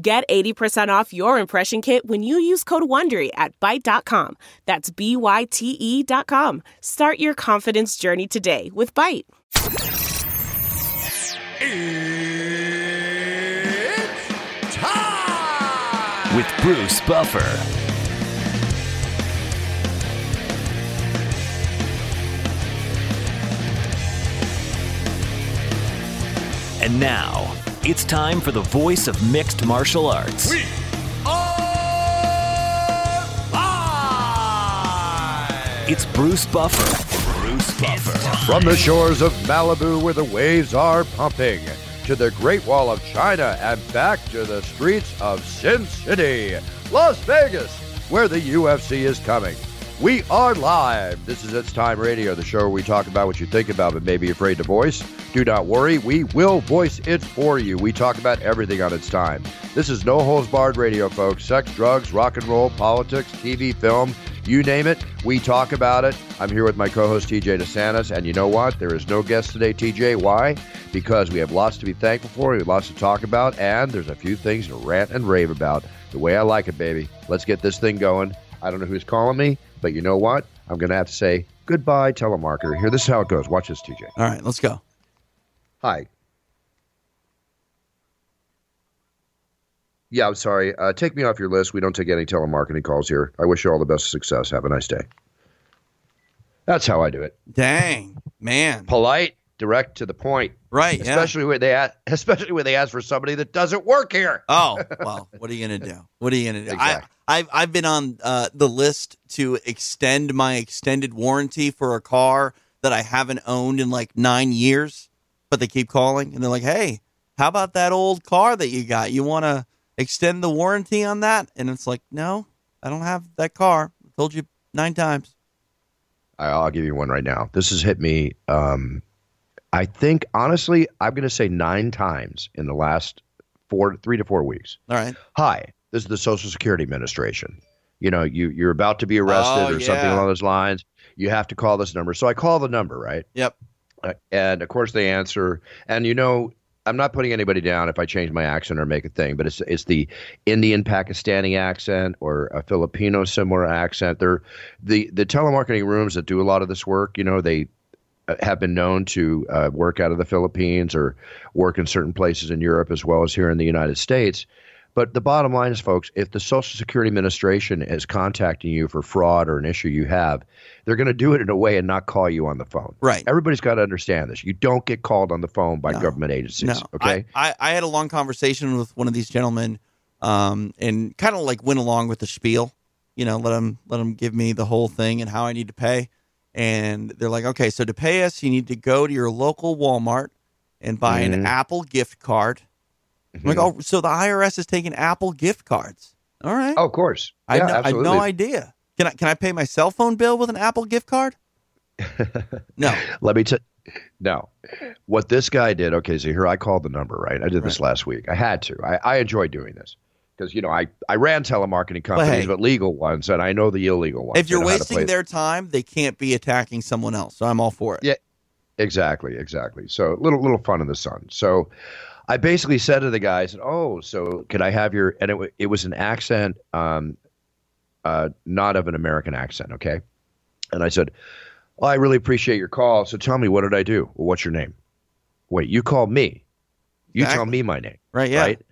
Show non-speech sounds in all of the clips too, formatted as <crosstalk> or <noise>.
Get 80% off your impression kit when you use code WONDERY at Byte.com. That's B-Y-T-E dot com. Start your confidence journey today with Byte. It's time! with Bruce Buffer. And now, it's time for the voice of mixed martial arts. We are live! It's Bruce Buffer. Bruce Buffer. From the shores of Malibu where the waves are pumping, to the Great Wall of China, and back to the streets of Sin City, Las Vegas, where the UFC is coming. We are live. This is It's Time Radio, the show where we talk about what you think about but may be afraid to voice. Do not worry, we will voice it for you. We talk about everything on its time. This is no holds barred radio, folks. Sex, drugs, rock and roll, politics, TV, film, you name it, we talk about it. I'm here with my co host, TJ DeSantis. And you know what? There is no guest today, TJ. Why? Because we have lots to be thankful for, we have lots to talk about, and there's a few things to rant and rave about. The way I like it, baby. Let's get this thing going. I don't know who's calling me, but you know what? I'm going to have to say goodbye, telemarketer. Here, this is how it goes. Watch this, TJ. All right, let's go. Hi. Yeah, I'm sorry. Uh, take me off your list. We don't take any telemarketing calls here. I wish you all the best of success. Have a nice day. That's how I do it. Dang, man. Polite, direct to the point. Right, yeah. Especially when they ask, <laughs> especially when they ask for somebody that doesn't work here. <laughs> Oh, well, what are you going to do? What are you going to do? Exactly. I, I've, I've been on uh, the list to extend my extended warranty for a car that I haven't owned in like nine years, but they keep calling and they're like, hey, how about that old car that you got? You want to extend the warranty on that? And it's like, no, I don't have that car. I told you nine times. I- I'll give you one right now. This has hit me. Um, I think honestly, I'm going to say nine times in the last four, three to four weeks. All right. Hi, this is the Social Security Administration. You know, you you're about to be arrested Oh, or something along those lines. You have to call this number. So I call the number, right? Yep. Uh, and of course they answer. And you know, I'm not putting anybody down if I change my accent or make a thing, but it's it's the Indian Pakistani accent or a Filipino similar accent. They're the the telemarketing rooms that do a lot of this work. You know, they have been known to uh, work out of the Philippines or work in certain places in Europe as well as here in the United States. But the bottom line is, folks, if the Social Security Administration is contacting you for fraud or an issue you have, they're going to do it in a way and not call you on the phone. Right. Everybody's got to understand this. You don't get called on the phone by No. government agencies. No. Okay. I, I, I had a long conversation with one of these gentlemen, um, and kind of like went along with the spiel. You know, let them let them give me the whole thing and how I need to pay. And they're like, okay, so to pay us, you need to go to your local Walmart and buy an Mhm. Apple gift card. I'm like, oh, so the IRS is taking Apple gift cards. All right. oh, of course. I, yeah, had no, I had no idea. Can I can I pay my cell phone bill with an Apple gift card? <laughs> no. Let me tell. No, what this guy did. Okay, so here I called the number. Right, I did this last week. I had to. I, I enjoy doing this because you know I I ran telemarketing companies, hey. but legal ones, and I know the illegal ones. If you're I know how to play wasting their time, they can't be attacking someone else. So I'm all for it. Yeah. Exactly, exactly. So little little fun in the sun. So I basically said to the guy, I said, "Oh, so can I have your?" And it it was an accent, um, uh, not of an American accent, okay. And I said, well, "I really appreciate your call. So tell me, what did I do? Well, what's your name? Wait, you called me. You tell me my name, Right? Yeah. right?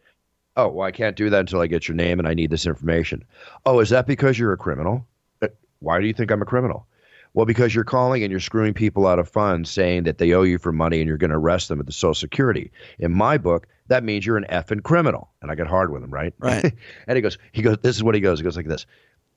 Oh, well, I can't do that until I get your name, and I need this information. Oh, is that because you're a criminal? Uh, Why do you think I'm a criminal? Well, because you're calling and you're screwing people out of funds saying that they owe you for money and you're going to arrest them at the Social Security. In my book, that means you're an effing criminal. And I got hard with him, right? Right. <laughs> and he goes, he goes, this is what he goes. He goes like this.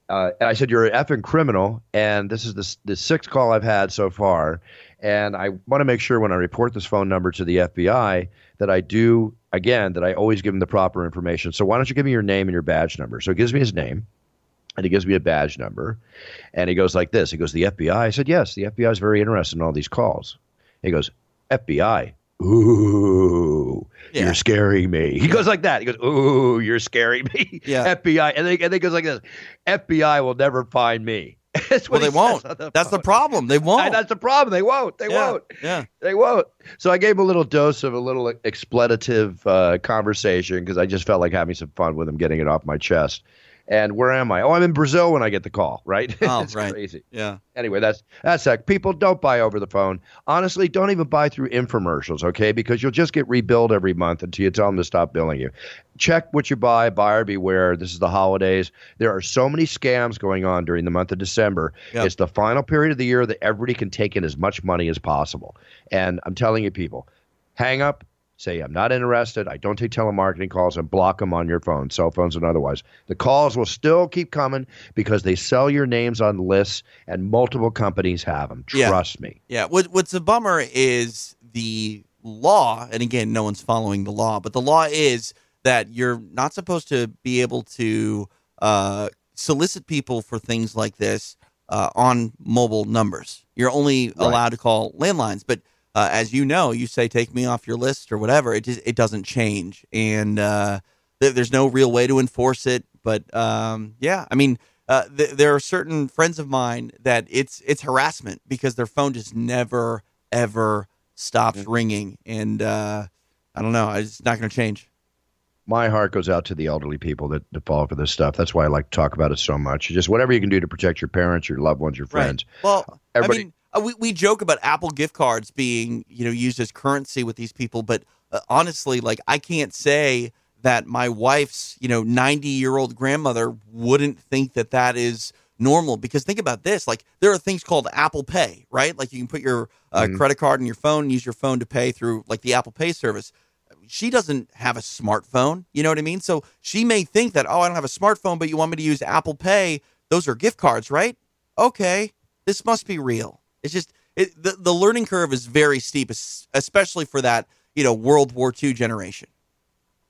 Uh, and I said, "You're an effing criminal," and this is the the sixth call I've had so far, and I want to make sure when I report this phone number to the FBI that I do again that I always give him the proper information. So why don't you give me your name and your badge number? So he gives me his name. And he gives me a badge number, and he goes like this. He goes, "The FBI." I said, "Yes, the FBI is very interested in all these calls." He goes, "FBI." Ooh, Yeah. you're scaring me. He goes like that. He goes, "Ooh, you're scaring me." <laughs> Yeah. FBI, and then, and then he goes like this. FBI will never find me. <laughs> That's Well, they won't. the That's the problem. They won't. I- that's the problem. They won't. They yeah. won't. Yeah. They won't. So I gave him a little dose of a little expletive uh, conversation because I just felt like having some fun with him, getting it off my chest. And where am I? Oh, I'm in Brazil when I get the call. Right? <laughs> Oh, it's right. crazy. Yeah. Anyway, that's that's that. People don't buy over the phone. Honestly, don't even buy through infomercials, okay? Because you'll just get rebilled every month until you tell them to stop billing you. Check what you buy. Buyer beware. This is the holidays. There are so many scams going on during the month of December. Yep. It's the final period of the year that everybody can take in as much money as possible. And I'm telling you, people, hang up. Say, I'm not interested. I don't take telemarketing calls and block them on your phone, cell phones and otherwise. The calls will still keep coming because they sell your names on lists and multiple companies have them. Yeah. Trust me. Yeah. What What's a bummer is the law, and again, no one's following the law, but the law is that you're not supposed to be able to uh, solicit people for things like this uh, on mobile numbers. You're only allowed to call landlines, but uh, as you know, you say take me off your list or whatever. It just it doesn't change, and uh, there, there's no real way to enforce it. But um, yeah, I mean, uh, th- there are certain friends of mine that it's it's harassment because their phone just never ever stops ringing, and uh, I don't know. It's not going to change. My heart goes out to the elderly people that, that fall for this stuff. That's why I like to talk about it so much. Just whatever you can do to protect your parents, your loved ones, your friends. Well, Everybody- I mean, uh, we, we joke about Apple gift cards being you know used as currency with these people, but uh, honestly, like I can't say that my wife's you know 90 year old grandmother wouldn't think that that is normal because think about this like there are things called apple pay right like you can put your uh, credit card in your phone and use your phone to pay through like the apple pay service she doesn't have a smartphone. You know what I mean? So she may think that, oh, I don't have a smartphone, but you want me to use Apple Pay. Those are gift cards, right? Okay, this must be real. It's just it, the the learning curve is very steep, especially for that you know World War II generation.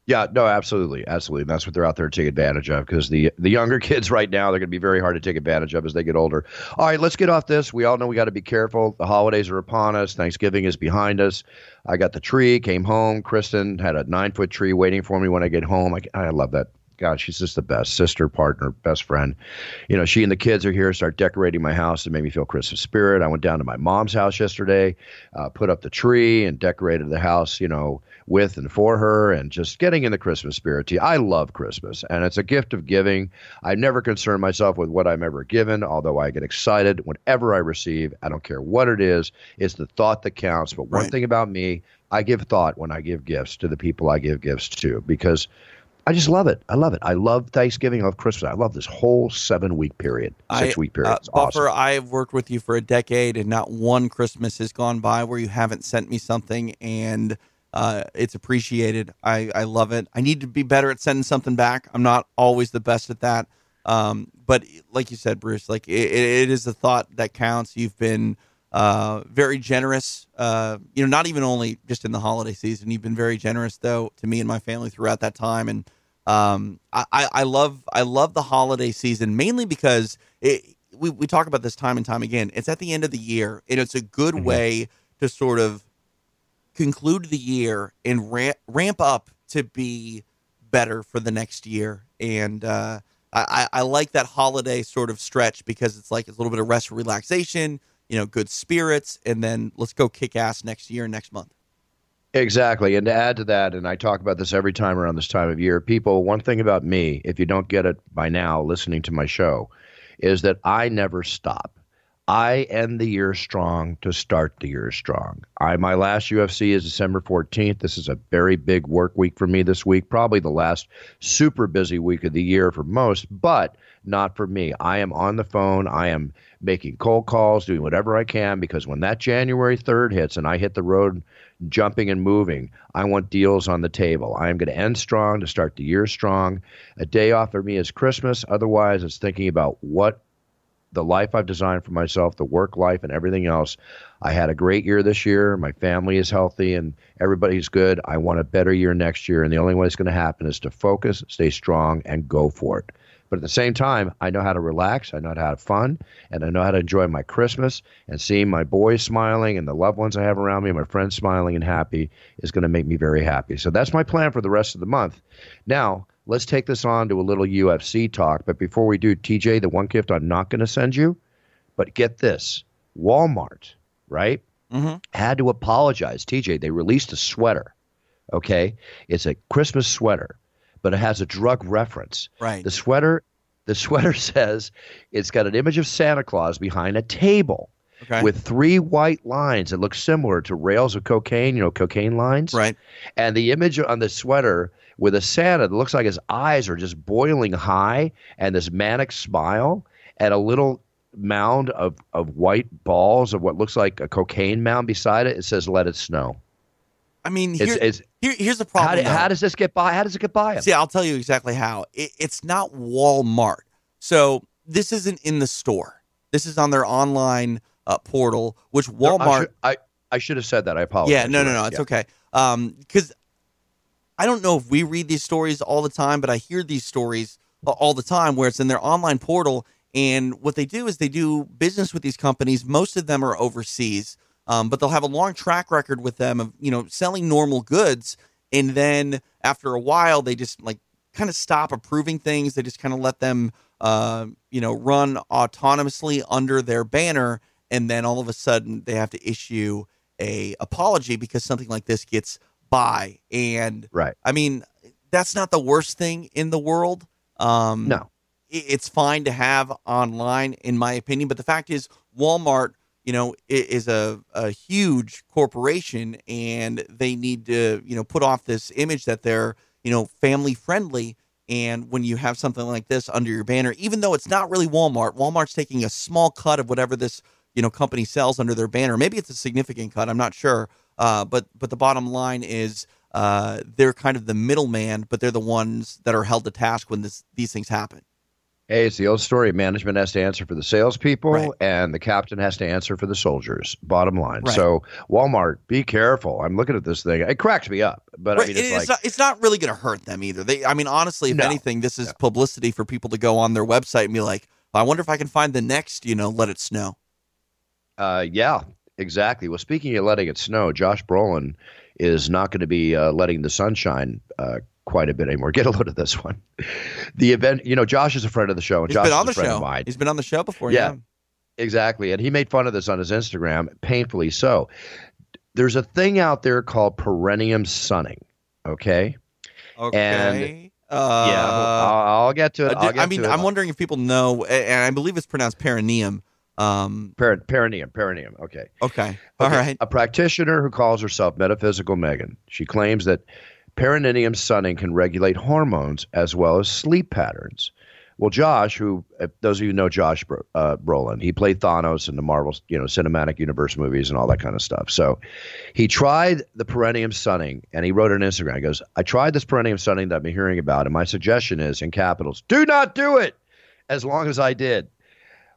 Yeah, no, absolutely, absolutely. And that's what they're out there to take advantage of because the the younger <laughs> kids right now they're going to be very hard to take advantage of as they get older. All right, let's get off this. We all know we got to be careful. The holidays are upon us. Thanksgiving is behind us. I got the tree. Came home. Kristen had a nine foot tree waiting for me when I get home. I, I love that. God, she's just the best sister, partner, best friend. You know, she and the kids are here, start decorating my house to made me feel Christmas spirit. I went down to my mom's house yesterday, uh, put up the tree and decorated the house, you know, with and for her and just getting in the Christmas spirit. I love Christmas and it's a gift of giving. I never concern myself with what I'm ever given, although I get excited whenever I receive. I don't care what it is, it's the thought that counts. But one Right. thing about me, I give thought when I give gifts to the people I give gifts to because I just love it. I love it. I love Thanksgiving. I love Christmas. I love this whole seven week period, six week period. Uh, It's awesome. Buffer, I've worked with you for a decade, and not one Christmas has gone by where you haven't sent me something, and uh, it's appreciated. I, I love it. I need to be better at sending something back. I'm not always the best at that, um, but like you said, Bruce, like it, it is the thought that counts. You've been uh, very generous. Uh, you know, not even only just in the holiday season. You've been very generous though to me and my family throughout that time, and um, I, I love I love the holiday season mainly because it, we we talk about this time and time again. It's at the end of the year, and it's a good way to sort of conclude the year and ramp, ramp up to be better for the next year. And uh, I, I I like that holiday sort of stretch because it's like it's a little bit of rest, relaxation, you know, good spirits, and then let's go kick ass next year, next month. Exactly. And to add to that, and I talk about this every time around this time of year, people, one thing about me, if you don't get it by now listening to my show, is that I never stop. I end the year strong to start the year strong. I my last UFC is December 14th. This is a very big work week for me this week, probably the last super busy week of the year for most, but not for me. I am on the phone. I am making cold calls, doing whatever I can because when that January 3rd hits and I hit the road jumping and moving, I want deals on the table. I am going to end strong to start the year strong. A day off for me is Christmas. Otherwise, it's thinking about what the life I've designed for myself, the work life, and everything else. I had a great year this year. My family is healthy and everybody's good. I want a better year next year. And the only way it's going to happen is to focus, stay strong, and go for it. But at the same time, I know how to relax, I know how to have fun, and I know how to enjoy my Christmas. And seeing my boys smiling and the loved ones I have around me, my friends smiling and happy, is going to make me very happy. So that's my plan for the rest of the month. Now, let's take this on to a little UFC talk. But before we do, TJ, the one gift I'm not going to send you, but get this Walmart, right? Mm-hmm. Had to apologize. TJ, they released a sweater. Okay. It's a Christmas sweater, but it has a drug reference. Right. The sweater, the sweater <laughs> says it's got an image of Santa Claus behind a table Okay. with three white lines that look similar to rails of cocaine, you know, cocaine lines. right. And the image on the sweater with a Santa that looks like his eyes are just boiling high and this manic smile and a little mound of, of white balls of what looks like a cocaine mound beside it. It says, let it snow. I mean, It's, here, it's, here, here's the how, problem. do- how does this get by? How does it get by him? See, I'll tell you exactly how. It, it's not Walmart. So this isn't in the store. This is on their online uh, portal, which I Walmart. should, I, I should have said that. I apologize. yeah, no, no, no. It's Yeah. okay. Um, because I don't know if we read these stories all the time, but I hear these stories all the time where it's in their online portal. And what they do is they do business with these companies. Most of them are overseas, um, but they'll have a long track record with them of you know selling normal goods. And then after a while, they just like kind of stop approving things. They just kind of let them uh, you know run autonomously under their banner. And then all of a sudden, they have to issue a apology because something like this gets by. And Right. I mean, that's not the worst thing in the world. Um, No. it's fine to have online, in my opinion. But the fact is, Walmart, you know, is a, a huge corporation, and they need to, you know, put off this image that they're, you know, family friendly. And when you have something like this under your banner, even though it's not really Walmart, Walmart's taking a small cut of whatever this, you know, company sells under their banner. Maybe it's a significant cut. I'm not sure. Uh, but but the bottom line is uh, they're kind of the middleman, but they're the ones that are held to task when this, these things happen. Hey, it's the old story. Management has to answer for the salespeople, Right. and the captain has to answer for the soldiers. Bottom line. Right. So, Walmart, be careful. I'm looking at this thing. It cracks me up, but I mean, it's it's, like not, it's not really going to hurt them either. They, I mean, honestly, if No. anything, this is publicity for people to go on their website and be like, I wonder if I can find the next, you know, let it snow. Uh, yeah, exactly. Well, speaking of letting it snow, Josh Brolin is not going to be uh, letting the sunshine uh, quite a bit anymore. <laughs> Get a load of this one. The event, you know, Josh is a friend of the show, and He's Josh been is on a the show. of mine. He's been on the show before. Yeah. Yeah. Exactly. And he made fun of this on his Instagram, painfully so. There's a thing out there called perennium sunning. Okay. Okay. uh, yeah. I'll, I'll get to it. I'll get I mean. I'm wondering if people know, and I believe it's pronounced perineum. Um, Per- perineum. Perineum. Okay. okay. All Okay, right. A practitioner who calls herself Metaphysical Megan. She claims that perineum sunning can regulate hormones as well as sleep patterns. Well, Josh, who uh, those of you know Josh uh, Brolin, he played Thanos in the Marvel, you know, cinematic universe movies and all that kind of stuff. So he tried the perineum sunning, and he wrote on Instagram. He goes, "I tried this perineum sunning that I've been hearing about, and my suggestion is in capitals: do not do it." As long as I did,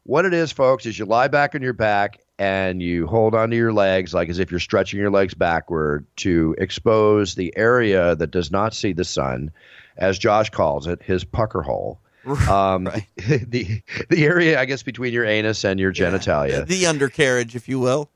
what it is, folks, is you lie back on your back and you hold onto your legs like as if you're stretching your legs backward to expose the area that does not see the sun, as Josh calls it, his pucker hole. <laughs> Um, Right. <laughs> the the area, I guess, between your anus and your genitalia. The undercarriage, if you will.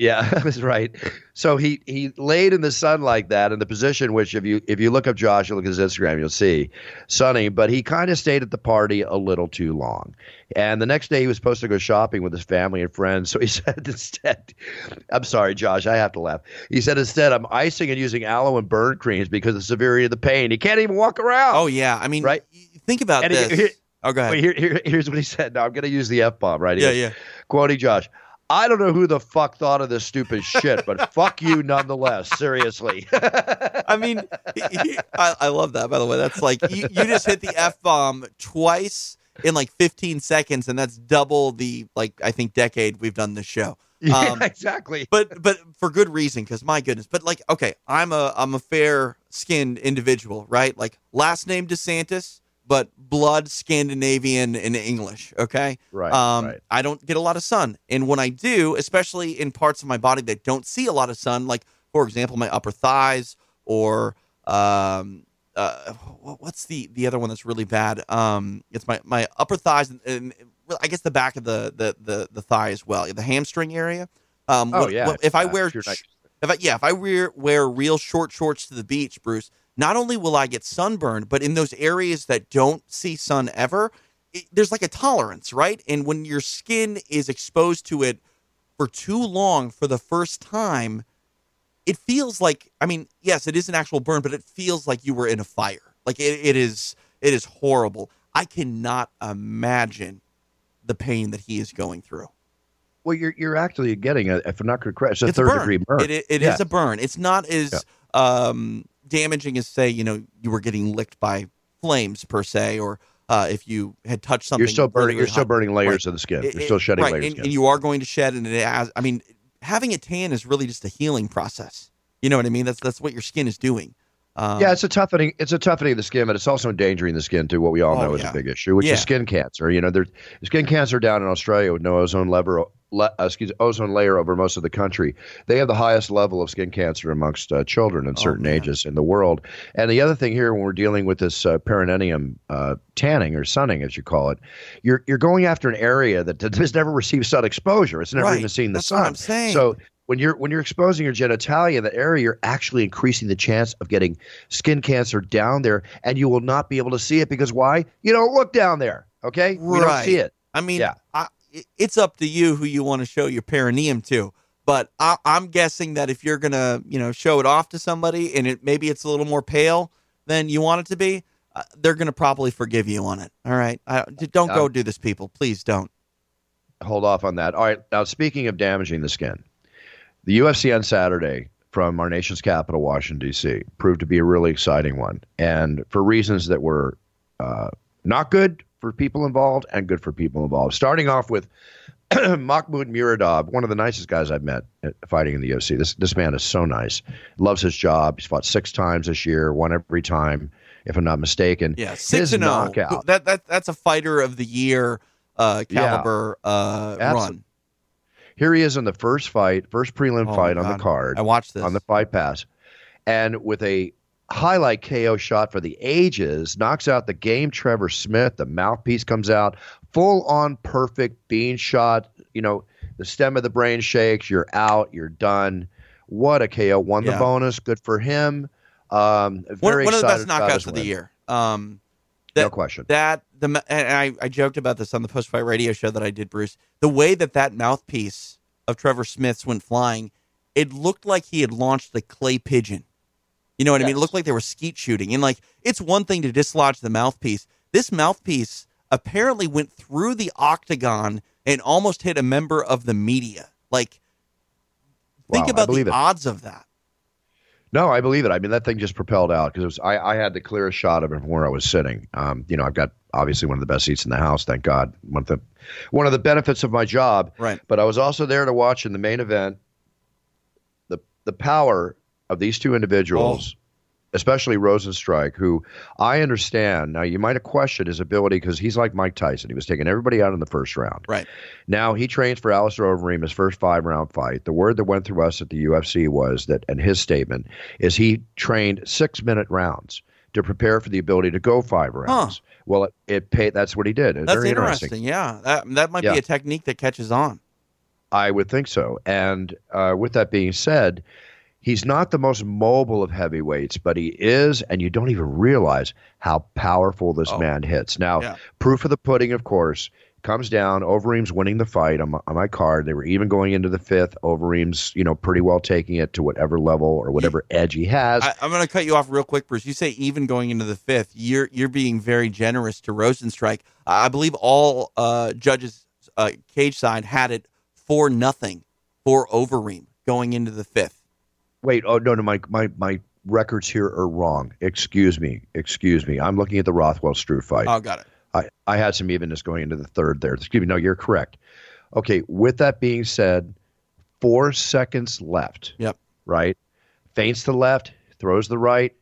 Yeah, <laughs> that's right. So he he laid in the sun like that in the position which if you if you look up Josh, you look at his Instagram, you'll see sunny. But he kind of stayed at the party a little too long. And the next day he was supposed to go shopping with his family and friends. So he <laughs> said instead, I'm sorry, Josh, I have to laugh. He said instead, I'm icing and using aloe and burn creams because of the severity of the pain. He can't even walk around. Oh yeah. I mean, Right. think about And he- this. he- Oh, go ahead. Wait, here, here, here's what he said. Now I'm going to use the f bomb, right? He yeah, yeah. Quoting Josh. I don't know who the fuck thought of this stupid shit, but <laughs> fuck you nonetheless. Seriously. I mean, he- I, I love that. By the way, that's like you, you just hit the f bomb twice in like 15 seconds, and that's double the like I think decade we've done this show. <laughs> yeah, Um, exactly. but but for good reason because my goodness but like okay i'm a i'm a fair skinned individual right like last name desantis but blood scandinavian and english okay Right, um right. i don't get a lot of sun and when i do especially in parts of my body that don't see a lot of sun like for example my upper thighs or um uh, what's the the other one that's really bad? Um, it's my my upper thighs and, and well, I guess the back of the the the, the thigh as well, the hamstring area. Um, Oh, what- yeah, what- if I wear if you're not- if I yeah if I wear wear real short shorts to the beach, Bruce, not only will I get sunburned, but in those areas that don't see sun ever, it, there's like a tolerance, right? And when your skin is exposed to it for too long for the first time, it feels like I mean, yes, it is an actual burn, but it feels like you were in a fire. Like it, it is it is horrible. I cannot imagine the pain that he is going through. Well, you're you're actually getting a, if I'm not correct, it's a it's third a burn. degree burn. It, it, it Yeah. is a burn. It's not as um, damaging as say you know you were getting licked by flames per se, or uh, if you had touched something. You're still burning. You're still hot. burning layers Right. of the skin. It- You're still shedding right, layers. and, skin. and you are going to shed, and it has. I mean, having a tan is really just a healing process. You know what I mean? That's that's what your skin is doing. Um, yeah, it's a toughening. It's a toughening of the skin, but it's also endangering the skin too. What we all Oh, know is yeah. a big issue, which Yeah. is skin cancer. You know, there's skin cancer down in Australia with no ozone level, le, uh, excuse ozone layer over most of the country. They have the highest level of skin cancer amongst uh, children in certain Oh, ages in the world. And the other thing here, when we're dealing with this uh, perineum uh, tanning or sunning, as you call it, you're you're going after an area that has never received sun exposure. It's never Right. even seen the That's sun. what I'm saying. So when you're when you're exposing your genitalia in the area, you're actually increasing the chance of getting skin cancer down there, and you will not be able to see it because why? You don't look down there. Okay, we don't see it. I mean, Yeah. It's up to you who you want to show your perineum to. But I, I'm guessing that if you're gonna, you know, show it off to somebody, and it maybe it's a little more pale than you want it to be, uh, they're gonna probably forgive you on it. All right, I, don't go Um, do this, people. Please don't. Hold off on that. All right. Now, speaking of damaging the skin, the UFC on Saturday from our nation's capital, Washington D.C., proved to be a really exciting one, and for reasons that were uh, not good for people involved and good for people involved. Starting off with <clears throat> Mahmoud Muradov, one of the nicest guys I've met fighting in the UFC. This this man is so nice. Loves his job. He's fought six times this year, won every time, if I'm not mistaken. Yeah, his six and zero. knockout. That that that's a fighter of the year uh, Yeah. caliber uh, Absol- run. Here he is in the first fight, first prelim Oh, fight on the card. I watched this. on the fight pass, and with a highlight KO shot for the ages, knocks out the game Trevor Smith. The mouthpiece comes out, full on perfect bean shot. You know, the stem of the brain shakes. You're out. You're done. What a KO! Won the bonus. Good for him. Um, one, very one of the best excited about his knockouts of the year. Um, No question. that the and I, I joked about this on the post fight radio show that I did, Bruce. The way that that mouthpiece of Trevor Smith's went flying, it looked like he had launched the clay pigeon. You know what I mean? It looked like they were skeet shooting, and like it's one thing to dislodge the mouthpiece. This mouthpiece apparently went through the octagon and almost hit a member of the media. Like, think Wow, about the it. odds of that. No, I believe it. I mean, that thing just propelled out because I, I had the clearest shot of it from where I was sitting. Um, you know, I've got obviously one of the best seats in the house, thank God. One of the one of the benefits of my job. Right. But I was also there to watch in the main event the the power of these two individuals, especially Rozenstruik, who I understand. Now, you might have questioned his ability because he's like Mike Tyson. He was taking everybody out in the first round. Right. Now he trains for Alistair Overeem, his first five round fight. The word that went through us at the UFC was that, and his statement is he trained six minute rounds to prepare for the ability to go five rounds. Well, it, it paid. That's what he did. It's That's very interesting. Yeah, that that might Yeah. be a technique that catches on. I would think so. And uh, with that being said, he's not the most mobile of heavyweights, but he is, and you don't even realize how powerful this Oh. man hits. Now, Yeah. proof of the pudding, of course, comes down. Overeem's winning the fight on my, on my card. They were even going into the fifth. Overeem's, you know, pretty well taking it to whatever level or whatever edge he has. I, I'm going to cut you off real quick, Bruce. You say even going into the fifth. You're you're being very generous to Rozenstruik. I believe all uh, judges uh, cage side had it for nothing for Overeem going into the fifth. Wait, oh no, no, my my my records here are wrong. Excuse me, excuse me. I'm looking at the Rothwell Struve fight. Oh, got it. I, I had some evenness going into the third there. Excuse me. No, you're correct. Okay. With that being said, four seconds left. Yep. Right. Feints to the left, throws the right,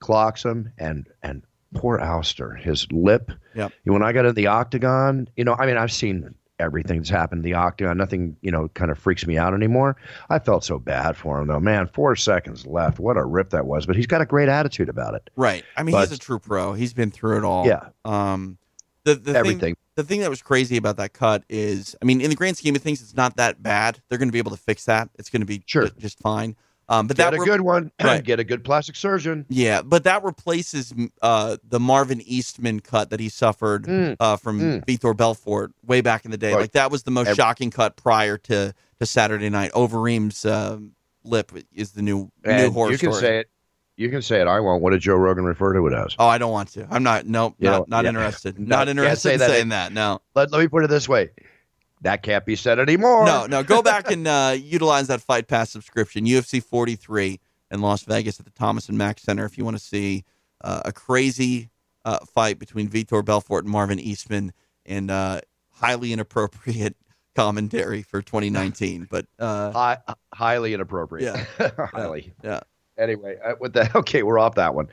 clocks him, and and poor Alistair, his lip. Yep. When I got in the octagon, you know, I mean, I've seen everything that's happened the octagon. Nothing, you know, kind of freaks me out anymore. I felt so bad for him though. Man, four seconds left. What a rip that was. But he's got a great attitude about it. Right. I mean, But- he's a true pro. He's been through it all. Yeah. Um, the the Everything. Thing, the thing that was crazy about that cut is, I mean, in the grand scheme of things, it's not that bad. They're going to be able to fix that. It's going to be Sure. ju- just fine. Um, but Get that a re- good one. <clears throat> Right. Get a good plastic surgeon. Yeah, but that replaces uh, the Marvin Eastman cut that he suffered Mm, uh, from mm. Vitor Belfort way back in the day. Right. Like that was the most Ev- shocking cut prior to, to Saturday night. Overeem's um, lip is the new new And horror you can story. say it. You can say it. I won't. What did Joe Rogan refer to it as? Oh, I don't want to. I'm not. Nope. You not not yeah. interested. No, not can't interested say in that. saying that. No. Let, let me put it this way. That can't be said anymore. No. No. Go back and uh, utilize that Fight Pass subscription. UFC 43 in Las Vegas at the Thomas and Mack Center if you want to see uh, a crazy uh, fight between Vitor Belfort and Marvin Eastman and uh, highly inappropriate <laughs> commentary for 2019. But uh, Hi, highly inappropriate. Yeah. <laughs> highly. yeah. Anyway, uh, with that, <laughs> okay, we're off that one.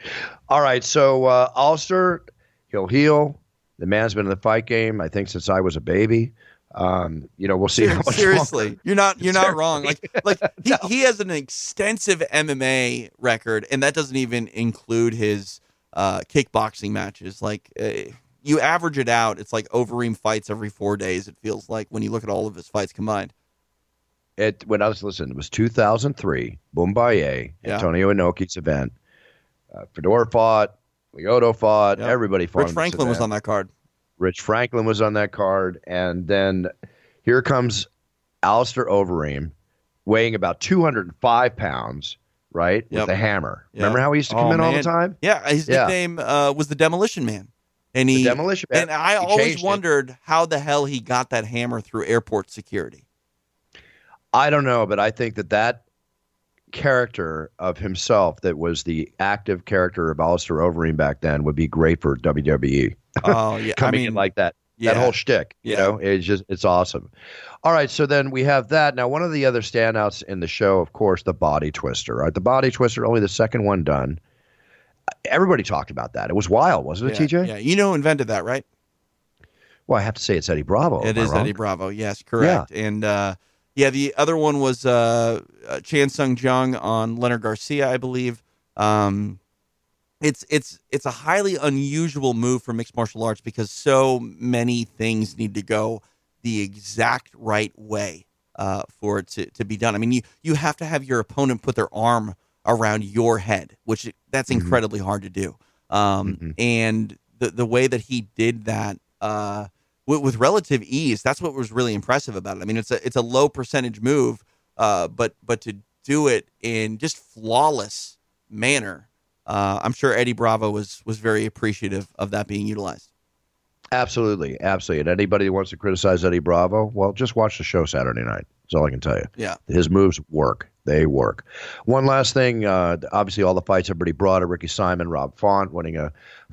All right, so uh, Alistair, he'll heal. The man's been in the fight game, I think, since I was a baby. Um, you know, we'll see. much Seriously, you're not you're not wrong. Like like <laughs> he, No. he has an extensive MMA record, and that doesn't even include his uh, kickboxing matches. Like uh, you average it out, it's like Overeem fights every four days. It feels like when you look at all of his fights combined. It when I was listening, it was 2003, Bombaye, Yeah. Antonio Inoki's event. Uh, Fedor fought, Lyoto fought, Yep. everybody fought. Rich Franklin was on that card. Rich Franklin was on that card, and then here comes Alistair Overeem, weighing about 205 pounds, right, Yep. with a hammer. Yep. Remember how he used to come Oh, in all the time? Yeah, his Yeah. nickname uh, was the Demolition Man, and The he demolition man. and I He always changed it. wondered how the hell he got that hammer through airport security. I don't know, but I think that that character of himself that was the active character of Alistair Overeem back then would be great for WWE. Oh yeah, <laughs> I coming mean in like that. yeah. That whole shtick, you Yeah. know, it's just it's awesome. All right, so then we have that. Now, one of the other standouts in the show, of course, the body twister. Right, the body twister, only the second one done. Everybody talked about that. It was wild, wasn't it, yeah, TJ? Yeah, you know who invented that, right? Well, I have to say it's Eddie Bravo. It is? Eddie Bravo. Yes, correct. And uh, yeah, the other one was uh, uh, Chan Sung Jung on Leonard Garcia, I believe. Um, it's it's it's a highly unusual move for mixed martial arts because so many things need to go the exact right way uh, for it to, to be done. I mean, you you have to have your opponent put their arm around your head, which that's Mhm. incredibly hard to do. Um, Mhm. And the the way that he did that. Uh, with, with relative ease. That's what was really impressive about it. I mean, it's a it's a low percentage move, uh, but but to do it in just flawless manner, uh, I'm sure Eddie Bravo was was very appreciative of that being utilized. Absolutely, absolutely. And anybody who wants to criticize Eddie Bravo, well, just watch the show Saturday night. That's all I can tell you. Yeah. His moves work. They work. One last thing. Uh, obviously, all the fights everybody brought are Ricky Simon, Rob Font winning a,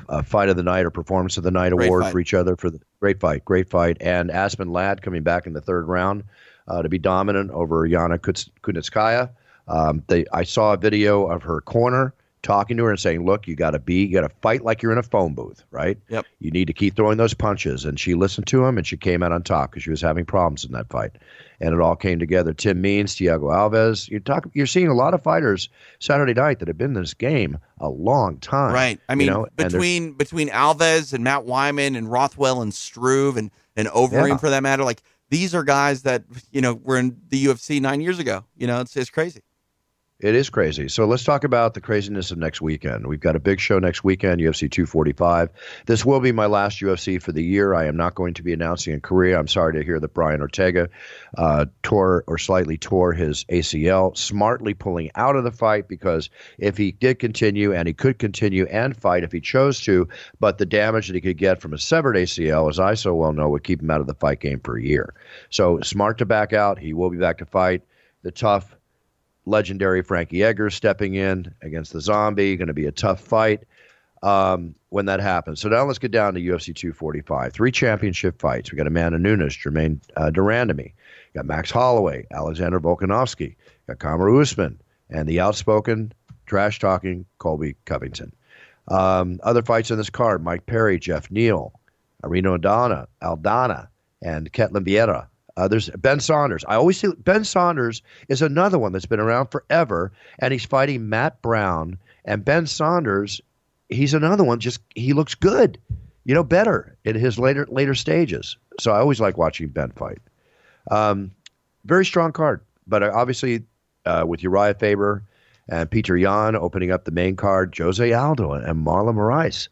a fight of the night or performance of the night Great award fight. for each other for the great fight, great fight. And Aspen Ladd coming back in the third round uh, to be dominant over Yana Kunitskaya. Um, they, I saw a video of her corner talking to her and saying, "Look, you got to be, you got to fight like you're in a phone booth, right? Yep. You need to keep throwing those punches." And she listened to him, and she came out on top because she was having problems in that fight, and it all came together. Tim Means, Thiago Alves. You're talking, you're seeing a lot of fighters Saturday night that have been in this game a long time, Right. I you mean, know, between between Alves and Matt Wiman and Rothwell and Struve and and Overeem Yeah. for that matter, like these are guys that you know were in the UFC nine years ago. You know, it's it's crazy. It is crazy. So let's talk about the craziness of next weekend. We've got a big show next weekend, UFC 245. This will be my last UFC for the year. I am not going to be announcing in Korea. I'm sorry to hear that Brian Ortega uh, tore or slightly tore his ACL, smartly pulling out of the fight because if he did continue, and he could continue and fight if he chose to, but the damage that he could get from a severed ACL, as I so well know, would keep him out of the fight game for a year. So smart to back out. He will be back to fight. The tough legendary Frankie Edgar stepping in against the zombie. Going to be a tough fight um, when that happens. So now let's get down to UFC 245. Three championship fights. We got Amanda Nunes, Germaine uh, de Randamie. Got Max Holloway, Alexander Volkanovski. Got Kamaru Usman, and the outspoken, trash talking Colby Covington. Um, other fights in this card: Mike Perry, Geoff Neal, Irene Aldana, Aldana, and Ketlen Vieira. Uh, there's Ben Saunders. I always see Ben Saunders is another one that's been around forever, and he's fighting Matt Brown. And Ben Saunders, he's another one. Just he looks good, you know, better in his later later stages. So I always like watching Ben fight. Um, very strong card, but obviously uh, with Urijah Faber and Petr Yan opening up the main card, Jose Aldo and Marlon Moraes.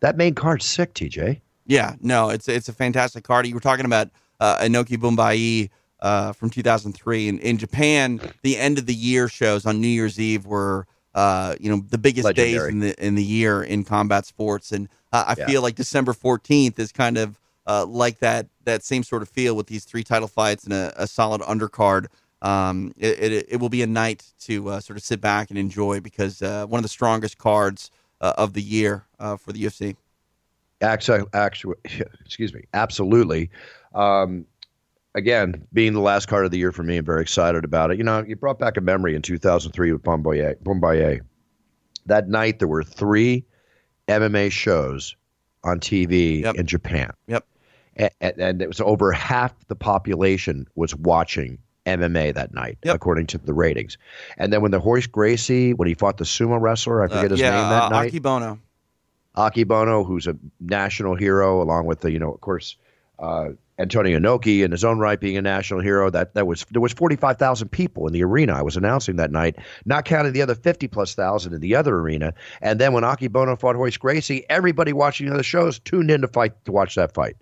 That main card's sick, TJ. Yeah, no, it's it's a fantastic card. You were talking about uh, Inoki Bombaye uh, from 2003. And in Japan, the end of the year shows on New Year's Eve were uh, you know the biggest Legendary. days in the in the year in combat sports, and uh, I Yeah. feel like December 14th is kind of uh, like that that same sort of feel with these three title fights and a, a solid undercard. Um, it, it it will be a night to uh, sort of sit back and enjoy because uh, one of the strongest cards uh, of the year uh, for the UFC. Actually, actually, <laughs> excuse me, absolutely. Um, again, being the last card of the year for me, I'm very excited about it. You know, you brought back a memory in 2003 with Bombaye. Bombaye. That night, there were three MMA shows on TV Yep. in Japan. Yep. A- a- And, it was over half the population was watching MMA that night, Yep. according to the ratings. And then when the Royce Gracie, when he fought the sumo wrestler, I forget Uh, his yeah, name that uh, night. Akebono. Akebono, who's a national hero, along with the, you know, of course, uh, Antonio Inoki in his own right being a national hero. That that was there was forty five thousand people in the arena. I was announcing that night, not counting the other fifty plus thousand in the other arena. And then when Akebono fought Royce Gracie, everybody watching the other shows tuned in to fight to watch that fight.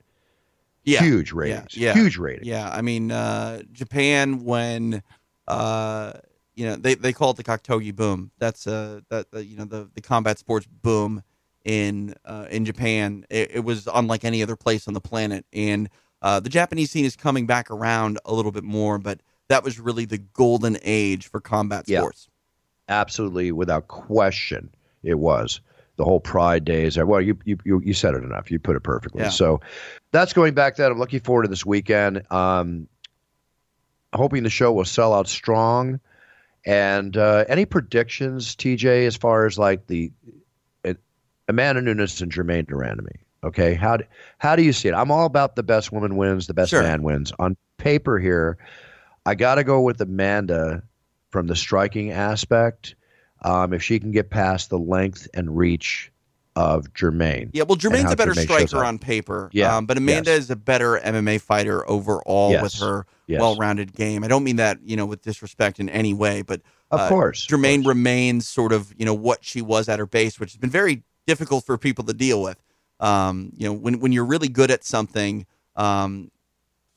Yeah. Huge ratings. yeah. Huge ratings. Yeah, I mean, uh, Japan when uh, you know they, they call it the Kakutogi boom. That's uh that the, you know the the combat sports boom in uh, in Japan. It, it was unlike any other place on the planet, and uh, the Japanese scene is coming back around a little bit more. But that was really the golden age for combat Yeah. sports. absolutely without question it was the whole pride days well you you you, said it enough you put it perfectly Yeah. so that's going back that i'm looking forward to this weekend um hoping the show will sell out strong and uh any predictions tj as far as like the amanda nunes and germaine de randamie okay how do, how do you see it i'm all about the best woman wins the best Sure. man wins on paper here i gotta go with amanda from the striking aspect. Um, if she can get past the length and reach of Germaine. Yeah, well, Germaine's a better Germaine striker on paper. Yeah, Um, but Amanda yes. is a better MMA fighter overall with her yes. well-rounded game. I don't mean that you know with disrespect in any way, but Of uh, course, of course. remains sort of you know what she was at her base, which has been very difficult for people to deal with. Um, you know, when when you're really good at something, um,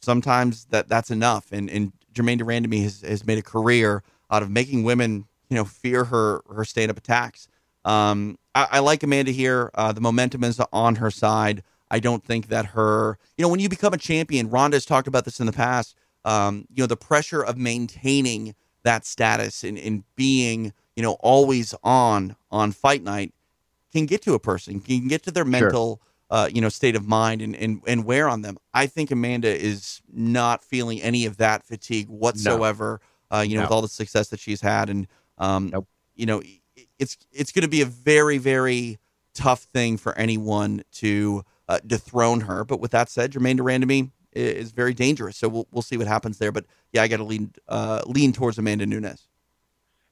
sometimes that that's enough. And and Germaine de Randamie has has made a career out of making women you know fear her her stand up attacks. Um, I, I like Amanda here. Uh, the momentum is on her side. I don't think that her, you know, when you become a champion, Ronda has talked about this in the past. Um, you know, the pressure of maintaining that status and, and being, you know, always on on fight night can get to a person, can get to their mental, uh, you know, state of mind and, and and wear on them. I think Amanda is not feeling any of that fatigue whatsoever. Uh, you know, No. with all the success that she's had, and um, Nope. you know, it's it's going to be a very very tough thing for anyone to uh, dethrone her. But with that said, Germaine de Randamie i- is very dangerous. So we'll we'll see what happens there. But yeah, I got to lean uh, lean towards Amanda Nunes.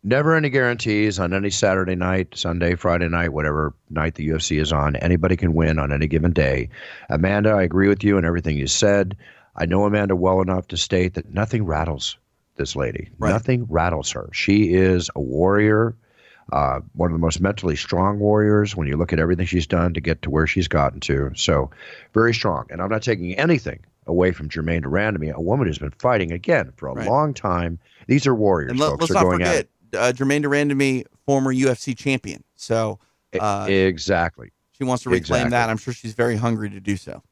Never any guarantees on any Saturday night, Sunday, Friday night, whatever night the UFC is on. Anybody can win on any given day. Amanda, I agree with you and everything you said. I know Amanda well enough to state that nothing rattles This lady, Right. nothing rattles her. She is a warrior, uh, one of the most mentally strong warriors. When you look at everything she's done to get to where she's gotten to, so very strong. And I'm not taking anything away from Germaine de Randamie, a woman who's been fighting again for a Right. long time. These are warriors, And let, folks. They're not going at forget, uh, Germaine de Randamie, former UFC champion. So uh, exactly. she wants to reclaim exactly. that. I'm sure she's very hungry to do so.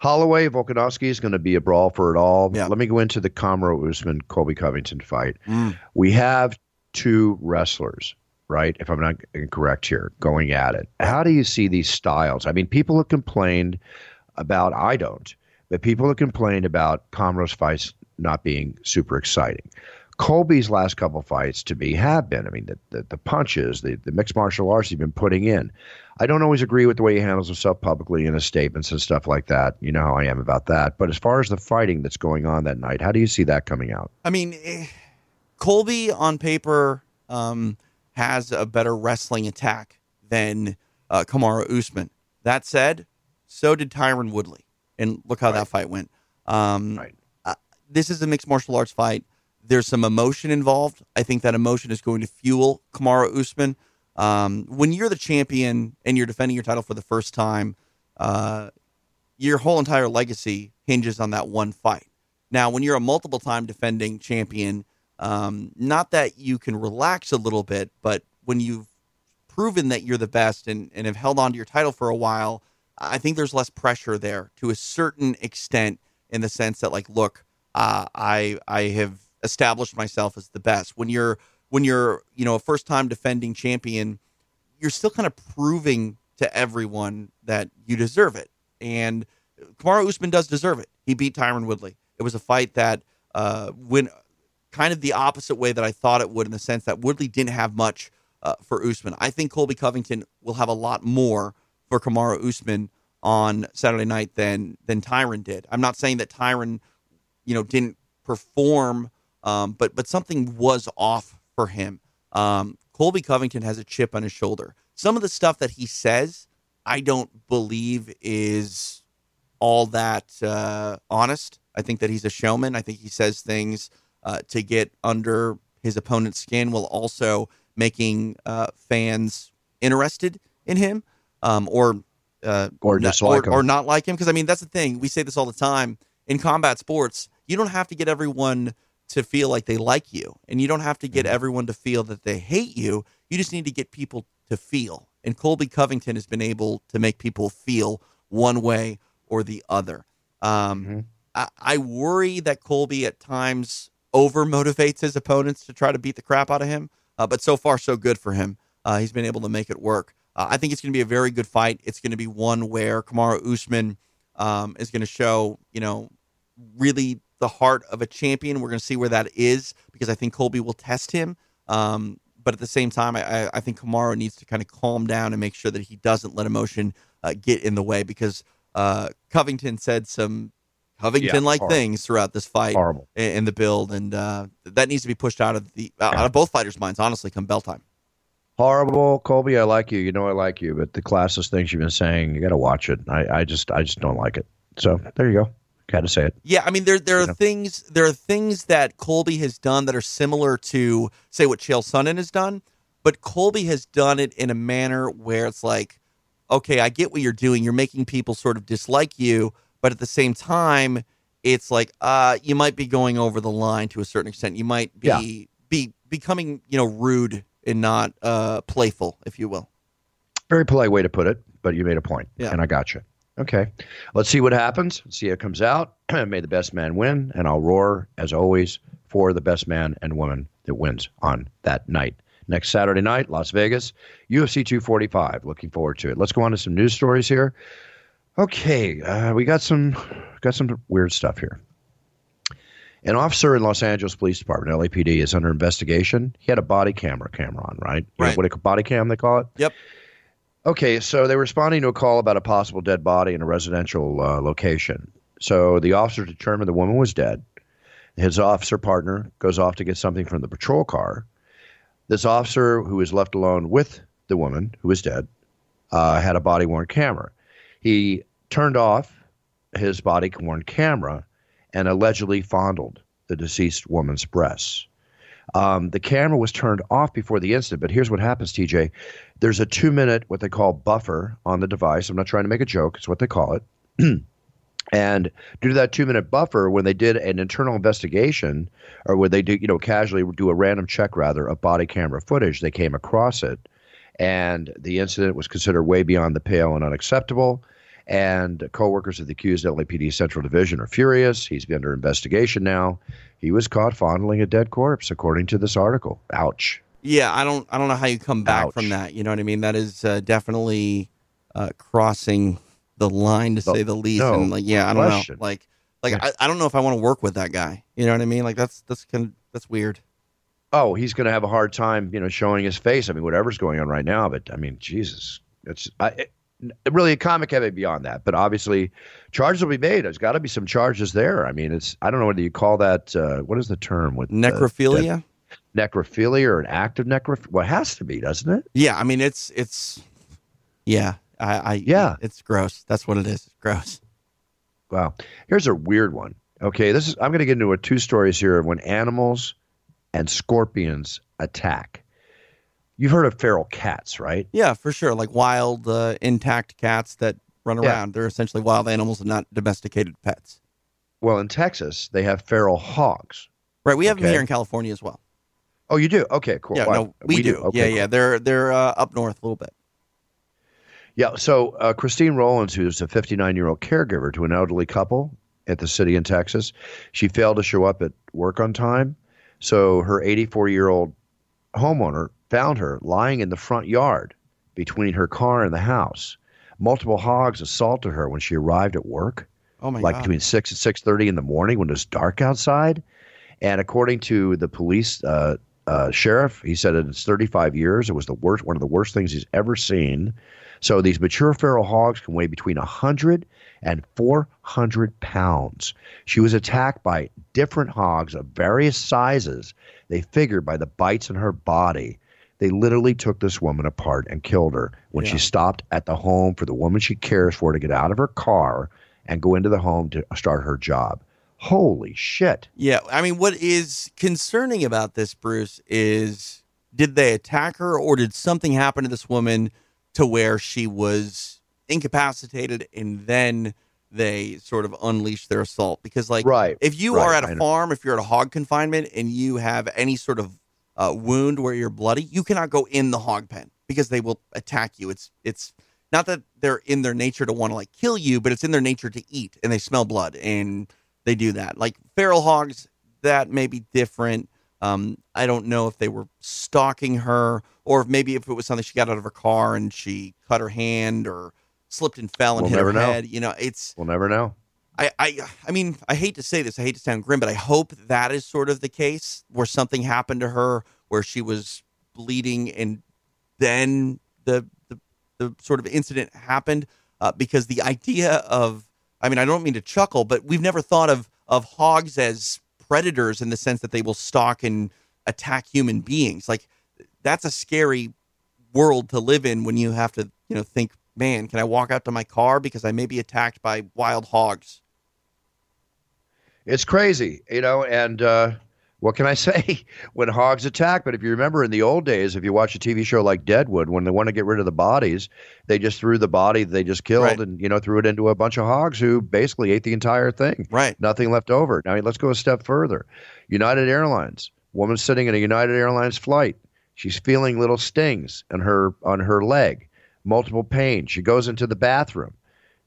Holloway Volkanovski is going to be a brawl for it all. Yeah. Let me go into the Kamaru Usman Colby Covington fight. Mm. We have two wrestlers, right? If I'm not incorrect here, going at it. How do you see these styles? I mean, people have complained about. I don't, but people have complained about Kamaru's fights not being super exciting. Colby's last couple fights to me have been. I mean, the, the, the punches, the, the mixed martial arts he's been putting in. I don't always agree with the way he handles himself publicly in his statements and stuff like that. You know how I am about that. But as far as the fighting that's going on that night, how do you see that coming out? I mean, eh, Colby on paper um, has a better wrestling attack than uh, Kamaru Usman. That said, so did Tyron Woodley, and look how that fight went. Um, Right. uh, this is a mixed martial arts fight. There's some emotion involved. I think that emotion is going to fuel Kamaru Usman. Um, when you're the champion and you're defending your title for the first time, uh, your whole entire legacy hinges on that one fight. Now, when you're a multiple time defending champion, um, not that you can relax a little bit, but when you've proven that you're the best and, and have held on to your title for a while, I think there's less pressure there to a certain extent in the sense that, like, look, uh, I I have established myself as the best. When you're when you're you know a first time defending champion, you're still kind of proving to everyone that you deserve it. And Kamaru Usman does deserve it. He beat Tyron Woodley. It was a fight that uh, went kind of the opposite way that I thought it would, in the sense that Woodley didn't have much uh, for Usman. I think Colby Covington will have a lot more for Kamaru Usman on Saturday night than than Tyron did. I'm not saying that Tyron, you know, didn't perform, um, but but something was off for him. Um, Colby Covington has a chip on his shoulder. Some of the stuff that he says, I don't believe is all that uh, honest. I think that he's a showman. I think he says things uh, to get under his opponent's skin while also making uh, fans interested in him um, or uh, Or not- or, him. or not like him. Because I mean, that's the thing. We say this all the time in combat sports. You don't have to get everyone to feel like they like you, and you don't have to get Mm-hmm. everyone to feel that they hate you. You just need to get people to feel. And Colby Covington has been able to make people feel one way or the other. Um, Mm-hmm. I, I worry that Colby at times over motivates his opponents to try to beat the crap out of him. Uh, but so far, so good for him. Uh, he's been able to make it work. Uh, I think it's going to be a very good fight. It's going to be one where Kamaru Usman um, is going to show, you know, really the heart of a champion. We're going to see where that is because I think Colby will test him. Um, but at the same time, I, I- think Kamaru needs to kind of calm down and make sure that he doesn't let emotion uh, get in the way because uh, Covington said some Covington like horrible. things throughout this fight Horrible. in, in the build, and uh, that needs to be pushed out of the out of both fighters' minds. Honestly, come bell time. Horrible, Colby. I like you. You know I like you, but the classless things you've been saying, you got to watch it. I, I just, I just don't like it. So there you go. Got to say it. Yeah, I mean there there are things there are things that Colby has done that are similar to say what Chael Sonnen has done, but Colby has done it in a manner where it's like, okay, I get what you're doing. You're making people sort of dislike you, but at the same time, it's like uh you might be going over the line to a certain extent. You might be Yeah. be becoming, you know, rude and not uh playful, if you will. Very polite way to put it, but you made a point, Yeah. and I got you. Okay, let's see what happens. Let's see how it comes out. <clears throat> May the best man win, and I'll roar as always for the best man and woman that wins on that night. Next Saturday night, Las Vegas, UFC 245. Looking forward to it. Let's go on to some news stories here. Okay, uh, we got some got some weird stuff here. An officer in Los Angeles Police Department, LAPD, is under investigation. He had a body camera camera on, right? You know Right. what a body cam they call it? Yep. Okay, so they were responding to a call about a possible dead body in a residential uh, location. So the officer determined the woman was dead. His officer partner goes off to get something from the patrol car. This officer, who was left alone with the woman who was dead, uh, had a body worn camera. He turned off his body worn camera and allegedly fondled the deceased woman's breasts. Um, the camera was turned off before the incident, but here's what happens, TJ. There's a two minute, what they call buffer on the device. I'm not trying to make a joke, it's what they call it. <clears throat> and due to that two minute buffer, when they did an internal investigation, or when they do, you know, casually do a random check rather of body camera footage, they came across it. And the incident was considered way beyond the pale and unacceptable. And co-workers of the accused LAPD Central Division are furious. He's under investigation now. He was caught fondling a dead corpse, according to this article. Ouch. Yeah, I don't, I don't know how you come back Ouch. from that. You know what I mean? That is uh, definitely uh, crossing the line to No- say the least. no and like, yeah, I don't question. know. Like, like. I, I don't know if I want to work with that guy. You know what I mean? Like, that's that's kind of, that's weird. Oh, he's going to have a hard time, you know, showing his face. I mean, whatever's going on right now. But I mean, Jesus, it's I, it, really a comic heavy beyond that. But obviously, charges will be made. There's got to be some charges there. I mean, it's I don't know whether you call that uh, what is the term with uh, Necrophilia. necrophilia or an act of necrophilia. Well, it has to be, doesn't it? yeah, I mean, it's it's, yeah, I, I Yeah. it's gross. That's what it is. It's gross. Wow. Here's a weird one. Okay, this is I'm going to get into a two stories here of when animals and scorpions attack. You've heard of feral cats, right? Yeah, for sure. Like wild, uh, intact cats that run Yeah. around. They're essentially wild animals and not domesticated pets. Well, in Texas, they have feral hogs. Right. We have them here in California as well. Oh, you do? Okay, cool. Yeah, Wow. no, we, do. Okay, yeah, cool. yeah. They're they're uh, up north a little bit. Yeah. So uh, Christine Rollins, who's a 59 year old caregiver to an elderly couple at the city in Texas, she failed to show up at work on time. So her 84 year old homeowner found her lying in the front yard between her car and the house. Multiple hogs assaulted her when she arrived at work, Oh my like god. between six and six thirty in the morning when it was dark outside. And according to the police uh, uh, sheriff, he said in his 35 years, it was the worst, one of the worst things he's ever seen. So these mature feral hogs can weigh between 100 and 400 pounds. She was attacked by different hogs of various sizes. They figured by the bites in her body. They literally took this woman apart and killed her when she stopped at the home for the woman she cares for to get out of her car and go into the home to start her job. Holy shit. Yeah, I mean, what is concerning about this, Bruce, is did they attack her or did something happen to this woman to where she was incapacitated and then they sort of unleashed their assault? Because, like, Right, if you right, are at a farm, if you're at a hog confinement and you have any sort of uh, wound where you're bloody, you cannot go in the hog pen because they will attack you. It's it's not that they're in their nature to want to like kill you, but it's in their nature to eat, and they smell blood and they do that. Like feral hogs, that may be different. Um, I don't know if they were stalking her or if maybe if it was something she got out of her car and she cut her hand or slipped and fell and We'll hit her know. head. You know, it's We'll never know. I, I I mean, I hate to say this, I hate to sound grim, but I hope that is sort of the case where something happened to her where she was bleeding and then the the, the sort of incident happened. Uh, because the idea of I mean, I don't mean to chuckle, but we've never thought of of hogs as predators in the sense that they will stalk and attack human beings. Like that's a scary world to live in when you have to, you know, think, man, can I walk out to my car because I may be attacked by wild hogs? It's crazy, you know, and uh, what can I <laughs> say? When hogs attack, but if you remember in the old days, if you watch a TV show like Deadwood, when they want to get rid of the bodies, they just threw the body they just killed Right. and, you know, threw it into a bunch of hogs who basically ate the entire thing. Right. Nothing left over. Now, let's go a step further. United Airlines, woman sitting in a United Airlines flight. She's feeling little stings on her on her leg, multiple pain. She goes into the bathroom.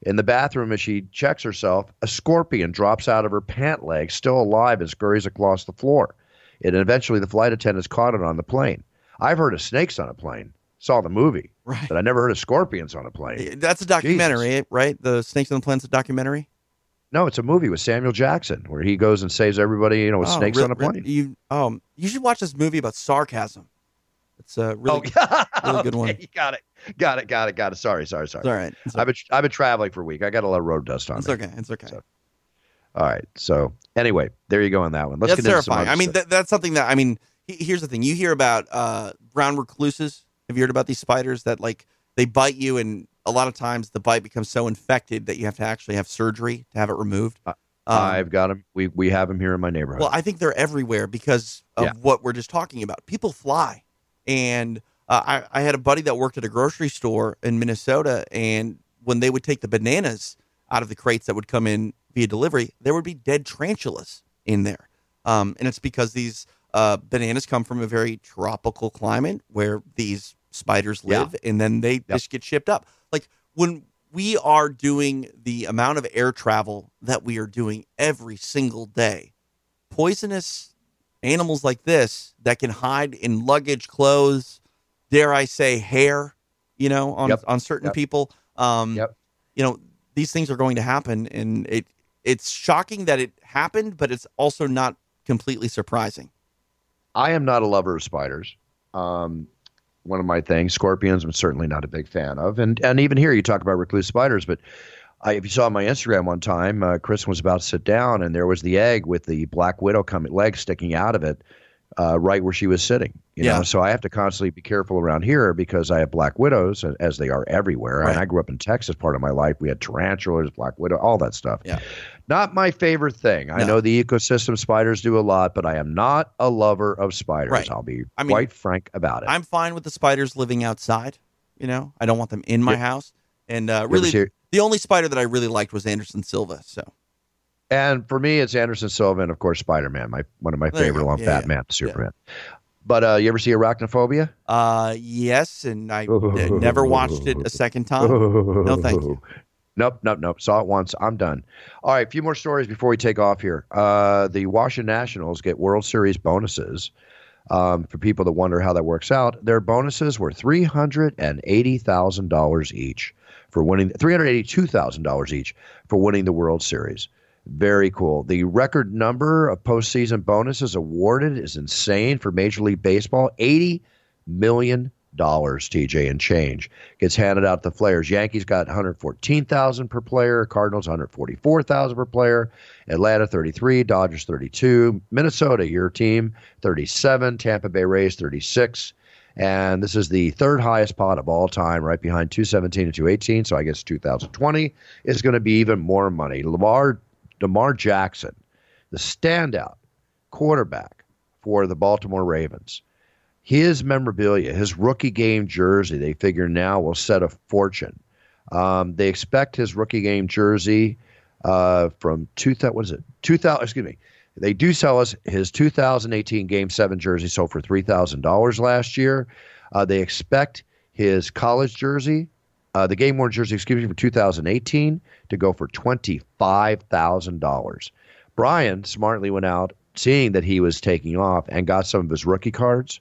In the bathroom, as she checks herself, a scorpion drops out of her pant leg, still alive, and scurries across the floor. And eventually, the flight attendants caught it on the plane. I've heard of snakes on a plane. Saw the movie, Right. but I never heard of scorpions on a plane. That's a documentary, right? The Snakes on the Plane's a documentary. No, it's a movie with Samuel Jackson where he goes and saves everybody, you know, with Oh, snakes on a plane. You um, you should watch this movie about sarcasm. It's a really, oh, <laughs> really good one. Okay, Got it. Got it. Got it. Got it. Sorry. Sorry. Sorry. it's all right. It's, I've been I've been traveling for a week. I got a lot of road dust on it's me. okay. It's okay. So, All right. So anyway, there you go on that one. Let's that's get into some terrifying. I mean, that, that's something that I mean. he- Here's the thing: you hear about uh, brown recluses. Have you heard about these spiders that like they bite you, and a lot of times the bite becomes so infected that you have to actually have surgery to have it removed. Um, I've got them. We we have them here in my neighborhood. Well, I think they're everywhere because of Yeah. what we're just talking about. People fly, and uh, I, I had a buddy that worked at a grocery store in Minnesota, and when they would take the bananas out of the crates that would come in via delivery, there would be dead tarantulas in there, um, and it's because these uh, bananas come from a very tropical climate where these spiders Yeah. live, and then they just get shipped up. Like when we are doing the amount of air travel that we are doing every single day poisonous animals like this that can hide in luggage, clothes, dare I say, hair, you know, on Yep. on certain Yep. people. Um, Yep. You know, these things are going to happen, and it it's shocking that it happened, but it's also not completely surprising. I am not a lover of spiders. Um, one of my things, scorpions, I'm certainly not a big fan of. And and even here, you talk about recluse spiders, but I, if you saw my Instagram one time, uh, Chris was about to sit down, and there was the egg with the black widow coming leg sticking out of it, uh, right where she was sitting. You Yeah. know, so I have to constantly be careful around here because I have black widows, as they are everywhere. Right. And I grew up in Texas part of my life. We had tarantulas, black widow, all that stuff. Yeah. Not my favorite thing. I know the ecosystem spiders do a lot, but I am not a lover of spiders. Right. I'll be I mean, quite frank about it. I'm fine with the spiders living outside. You know, I don't want them in my Yeah. house. And uh, really, the only spider that I really liked was Anderson Silva. So and for me, it's Anderson Silva and of course Spider Man, my one of my There favorite go. along Yeah, Batman, yeah. Superman. But uh, you ever see Arachnophobia? Uh, yes, and I never watched it a second time. No, thank you. <laughs> Nope, nope, nope. Saw it once. I'm done. All right, a few more stories before we take off here. Uh, the Washington Nationals get World Series bonuses. Um, for people that wonder how that works out, their bonuses were three hundred and eighty thousand dollars each for winning. Three hundred eighty-two thousand dollars each for winning the World Series. Very cool. The record number of postseason bonuses awarded is insane for Major League Baseball. Eighty million dollars, TJ, and change gets handed out to the players. Yankees got 114,000 per player. Cardinals 144,000 per player. Atlanta 33, Dodgers 32, Minnesota, your team 37, Tampa Bay Rays 36. And this is the third highest pot of all time, right behind 217 and 218. So I guess 2020 is going to be even more money. Lamar DeMar Jackson, the standout quarterback for the Baltimore Ravens. His memorabilia, his rookie game jersey, they figure now will set a fortune. Um, they expect his rookie game jersey uh, from two thousand. What is it? Two thousand. Excuse me. They do sell us his 2018 Game Seven jersey sold for three thousand dollars last year. Uh, they expect his college jersey, uh, the game worn jersey, excuse me, for 2018 to go for twenty five thousand dollars. Brian smartly went out, seeing that he was taking off, and got some of his rookie cards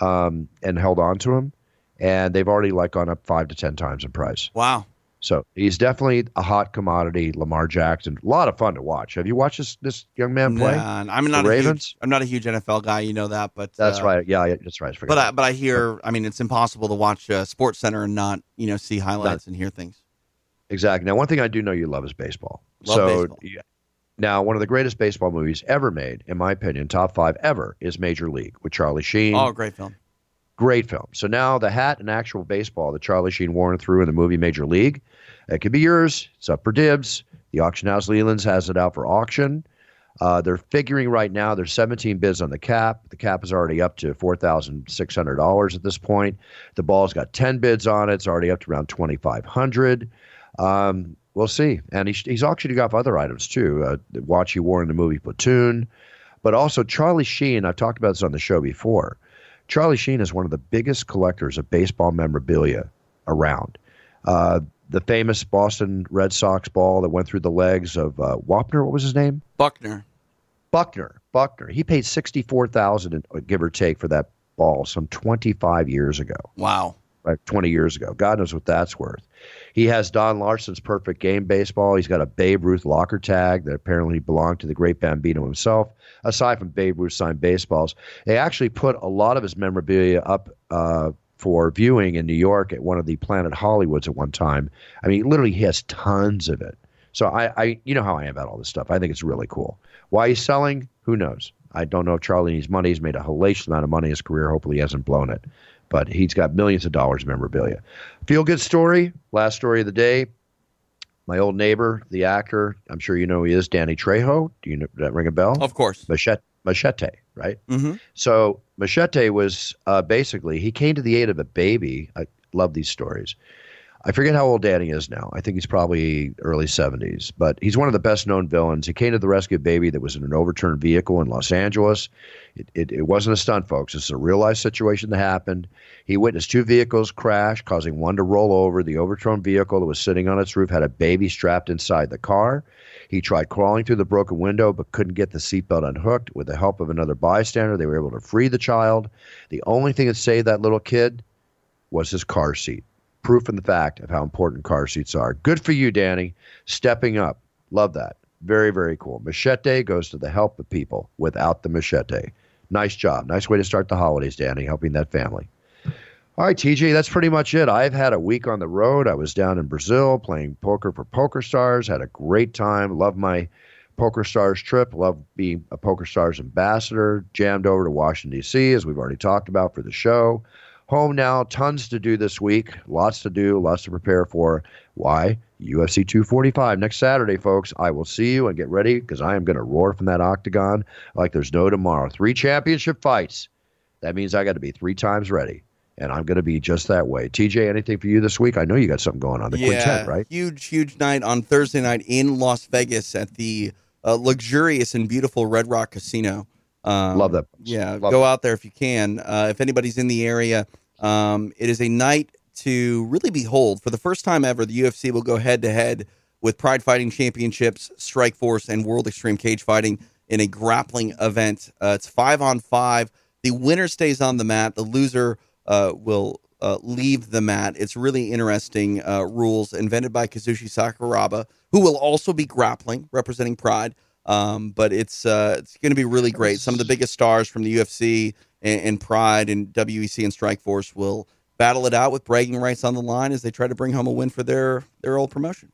um, and held on to them. And they've already like gone up five to ten times in price. Wow. So he's definitely a hot commodity. Lamar Jackson, a lot of fun to watch. Have you watched this this young man play? Nah, I'm not The a Ravens? huge, I'm not a huge NFL guy, you know that, but That's uh, right. Yeah, that's right. I. But I, but I hear, I mean, it's impossible to watch uh, Sports Center and not, you know, see highlights and hear things. exactly. Now, one thing I do know you love is baseball. Love so baseball. yeah. now, one of the greatest baseball movies ever made, in my opinion, top five ever, is Major League with Charlie Sheen. Oh, great film. Great film. So now the hat and actual baseball that Charlie Sheen wore through in the movie Major League, it could be yours. It's up for dibs. The auction house Leland's has it out for auction. Uh, they're figuring right now there's 17 bids on the cap. The cap is already up to $4,600 at this point. The ball's got 10 bids on it. It's already up to around 2,500. Um, we'll see. And he's, he's auctioning off other items too. Uh, the watch he wore in the movie Platoon, but also Charlie Sheen. I've talked about this on the show before. Charlie Sheen is one of the biggest collectors of baseball memorabilia around. Uh, the famous Boston Red Sox ball that went through the legs of uh, Wapner, what was his name? Buckner. Buckner. Buckner. He paid sixty-four thousand, give or take, for that ball some twenty-five years ago. Wow. Right, twenty years ago. God knows what that's worth. He has Don Larsen's perfect game baseball. He's got a Babe Ruth locker tag that apparently belonged to the great Bambino himself. Aside from Babe Ruth signed baseballs, they actually put a lot of his memorabilia up uh, for viewing in New York at one of the Planet Hollywoods at one time. I mean, literally, he has tons of it. So I, I, you know how I am about all this stuff. I think it's really cool. Why he's selling, who knows? I don't know if Charlie needs money. He's made a hellacious amount of money in his career. Hopefully, he hasn't blown it. But he's got millions of dollars of memorabilia. Feel good story. Last story of the day. my old neighbor, the actor. I'm sure you know who he is, Danny Trejo. Do you know that ring a bell? Of course. Machete, Machete, right? hmm So Machete was uh, basically he came to the aid of a baby. I love these stories. I forget how old Danny is now. I think he's probably early 70s, but he's one of the best known villains. He came to the rescue of a baby that was in an overturned vehicle in Los Angeles. It, it, it wasn't a stunt, folks. It's a real life situation that happened. He witnessed two vehicles crash, causing one to roll over. The overturned vehicle that was sitting on its roof had a baby strapped inside the car. He tried crawling through the broken window but couldn't get the seatbelt unhooked. With the help of another bystander, they were able to free the child. The only thing that saved that little kid was his car seat. Proof in the fact of how important car seats are. Good for you, Danny. Stepping up. Love that. Very, very cool. Machete goes to the help of people without the machete. Nice job. Nice way to start the holidays, Danny, helping that family. All right, TJ, that's pretty much it. I've had a week on the road. I was down in Brazil playing poker for Poker Stars. Had a great time. Love my Poker Stars trip. Love being a Poker Stars ambassador. Jammed over to Washington, D.C., as we've already talked about for the show. Home now, tons to do this week. Lots to do, lots to prepare for. Why? UFC 245 next Saturday, folks. I will see you and get ready because I am going to roar from that octagon like there's no tomorrow. Three championship fights. That means I got to be three times ready. And I'm going to be just that way. TJ, anything for you this week? I know you got something going on. The yeah, quintet, right? Huge, huge night on Thursday night in Las Vegas at the uh, luxurious and beautiful Red Rock Casino. Um, Love that. Yeah, Love go out there if you can. Uh, if anybody's in the area, um, it is a night to really behold. For the first time ever, the UFC will go head to head with Pride Fighting Championships, Strikeforce, and World Extreme Cage Fighting in a grappling event. Uh, it's five on five. The winner stays on the mat. The loser will uh, leave the mat. It's really interesting uh, rules invented by Kazushi Sakuraba, who will also be grappling, representing Pride. Um, but it's uh, it's going to be really great. Some of the biggest stars from the UFC and, and Pride and WEC and Strikeforce will battle it out with bragging rights on the line as they try to bring home a win for their their old promotion.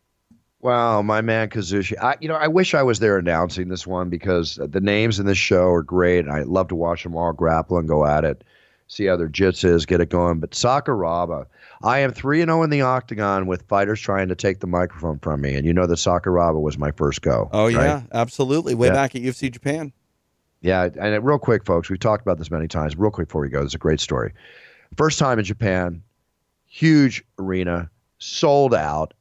Wow, my man Kazushi. I, you know, I wish I was there announcing this one because the names in this show are great. I love to watch them all grapple and go at it, see how their jits is, get it going. But Sakuraba, I am 3 0 in the octagon with fighters trying to take the microphone from me. And you know that Sakuraba was my first go. Oh right? yeah, absolutely. Way Yeah. back at UFC Japan. Yeah, and uh, real quick, folks, we've talked about this many times. Real quick before we go, this is a great story. First time in Japan, huge arena, sold out.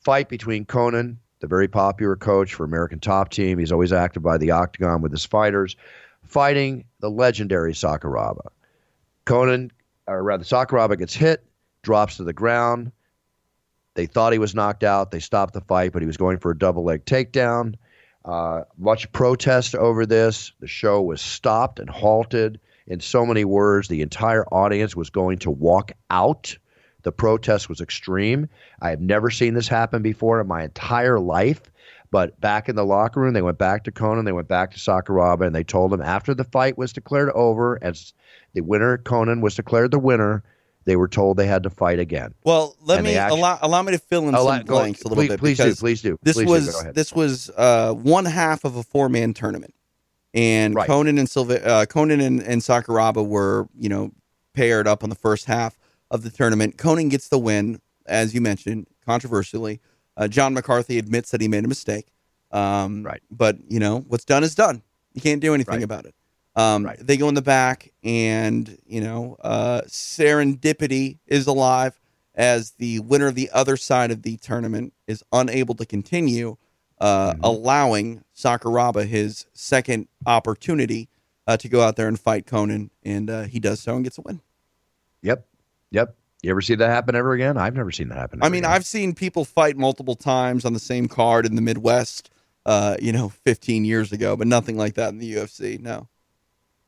Fight between Conan, the very popular coach for American Top Team. He's always active by the octagon with his fighters, fighting the legendary Sakuraba. Conan, or rather, Sakuraba gets hit, drops to the ground. They thought he was knocked out. They stopped the fight, but he was going for a double leg takedown. Uh, much protest over this. The show was stopped and halted. In so many words, the entire audience was going to walk out. The protest was extreme. I have never seen this happen before in my entire life. But back in the locker room, they went back to Conan, they went back to Sakuraba, and they told him after the fight was declared over, as the winner, Conan, was declared the winner, they were told they had to fight again. Well, let And me they actu- allow allow me to fill in Allow- some blanks a little please, bit please do, please do. this please was ahead. this was uh, one half of a four man tournament, and Right. Conan and Silva, uh, Conan and, and Sakuraba were you know paired up on the first half of the tournament. Conan gets the win, as you mentioned, controversially. Uh, John McCarthy admits that he made a mistake. Um, Right. But you know what's done is done. You can't do anything Right. about it. Um, Right. They go in the back, and you know, uh, serendipity is alive as the winner of the other side of the tournament is unable to continue, uh, allowing Sakuraba his second opportunity uh, to go out there and fight Conan, and uh, he does so and gets a win. Yep. Yep. You ever see that happen ever again? I've never seen that happen. I mean, again. I've seen people fight multiple times on the same card in the Midwest, uh, you know, 15 years ago, but nothing like that in the UFC. No.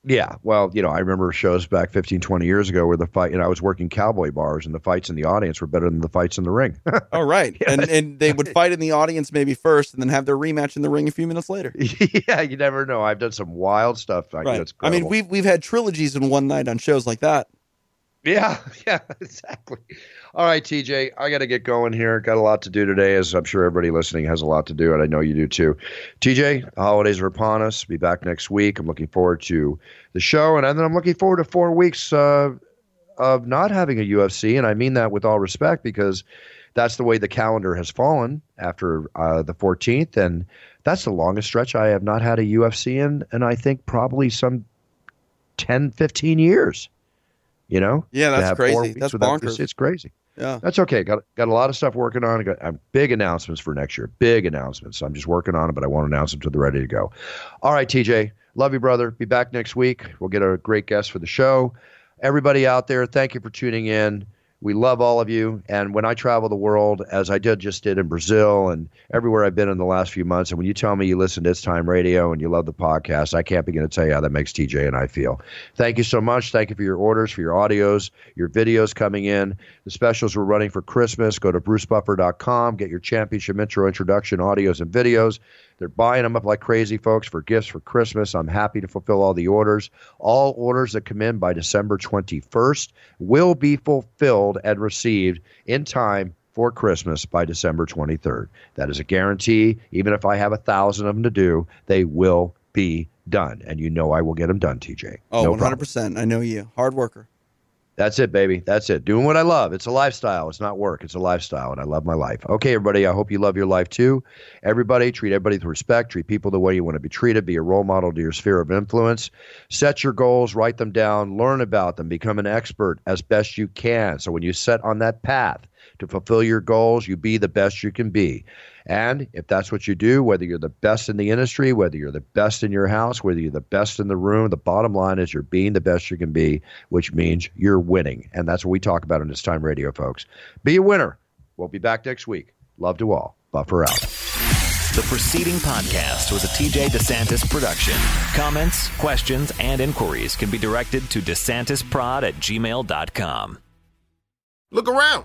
Yeah, well, you know, I remember shows back 15, 20 years ago where the fight, you know, I was working cowboy bars and the fights in the audience were better than the fights in the ring. Oh, right. <laughs> And and they would fight in the audience maybe first and then have their rematch in the ring a few minutes later. <laughs> yeah, you never know. I've done some wild stuff. Right. that's I mean, we've we've had trilogies in one night on shows like that. Yeah, <laughs> yeah, <laughs> exactly. All right, TJ, I got to get going here. Got a lot to do today, as I'm sure everybody listening has a lot to do, and I know you do too. TJ, the holidays are upon us. Be back next week. I'm looking forward to the show, and then I'm looking forward to four weeks uh, of not having a UFC, and I mean that with all respect because that's the way the calendar has fallen after uh, the 14th, and that's the longest stretch I have not had a UFC in, and I think probably some 10, 15 years. You know? Yeah, that's crazy. That's bonkers. It's, it's crazy. Yeah. That's okay. Got got a lot of stuff working on. Got uh, big announcements for next year. Big announcements. I'm just working on it, but I won't announce them till they're ready to go. All right, TJ. Love you, brother. Be back next week. We'll get a great guest for the show. Everybody out there, thank you for tuning in. We love all of you. And when I travel the world, as I did just did in Brazil and everywhere I've been in the last few months, and when you tell me you listen to It's Time Radio and you love the podcast, I can't begin to tell you how that makes TJ and I feel. Thank you so much. Thank you for your orders, for your audios, your videos coming in. The specials we're running for Christmas. Go to brucebuffer.com, get your championship intro introduction audios and videos. They're buying them up like crazy, folks, for gifts for Christmas. I'm happy to fulfill all the orders. All orders that come in by December 21st will be fulfilled and received in time for Christmas by December 23rd. That is a guarantee. Even if I have a thousand of them to do, they will be done. And you know I will get them done, TJ. Oh, No hundred percent. I know you. Hard worker. That's it, baby. That's it. Doing what I love. It's a lifestyle. It's not work. It's a lifestyle, and I love my life. Okay, everybody. I hope you love your life too. Everybody, treat everybody with respect. Treat people the way you want to be treated. Be a role model to your sphere of influence. Set your goals. Write them down. Learn about them. Become an expert as best you can. So when you set on that path to fulfill your goals, you be the best you can be. And if that's what you do, whether you're the best in the industry, whether you're the best in your house, whether you're the best in the room, the bottom line is you're being the best you can be, which means you're winning. And that's what we talk about in this time radio, folks. Be a winner. We'll be back next week. Love to all. Buffer out. The preceding podcast was a TJ DeSantis production. Comments, questions, and inquiries can be directed to DeSantisProd at gmail.com. Look around.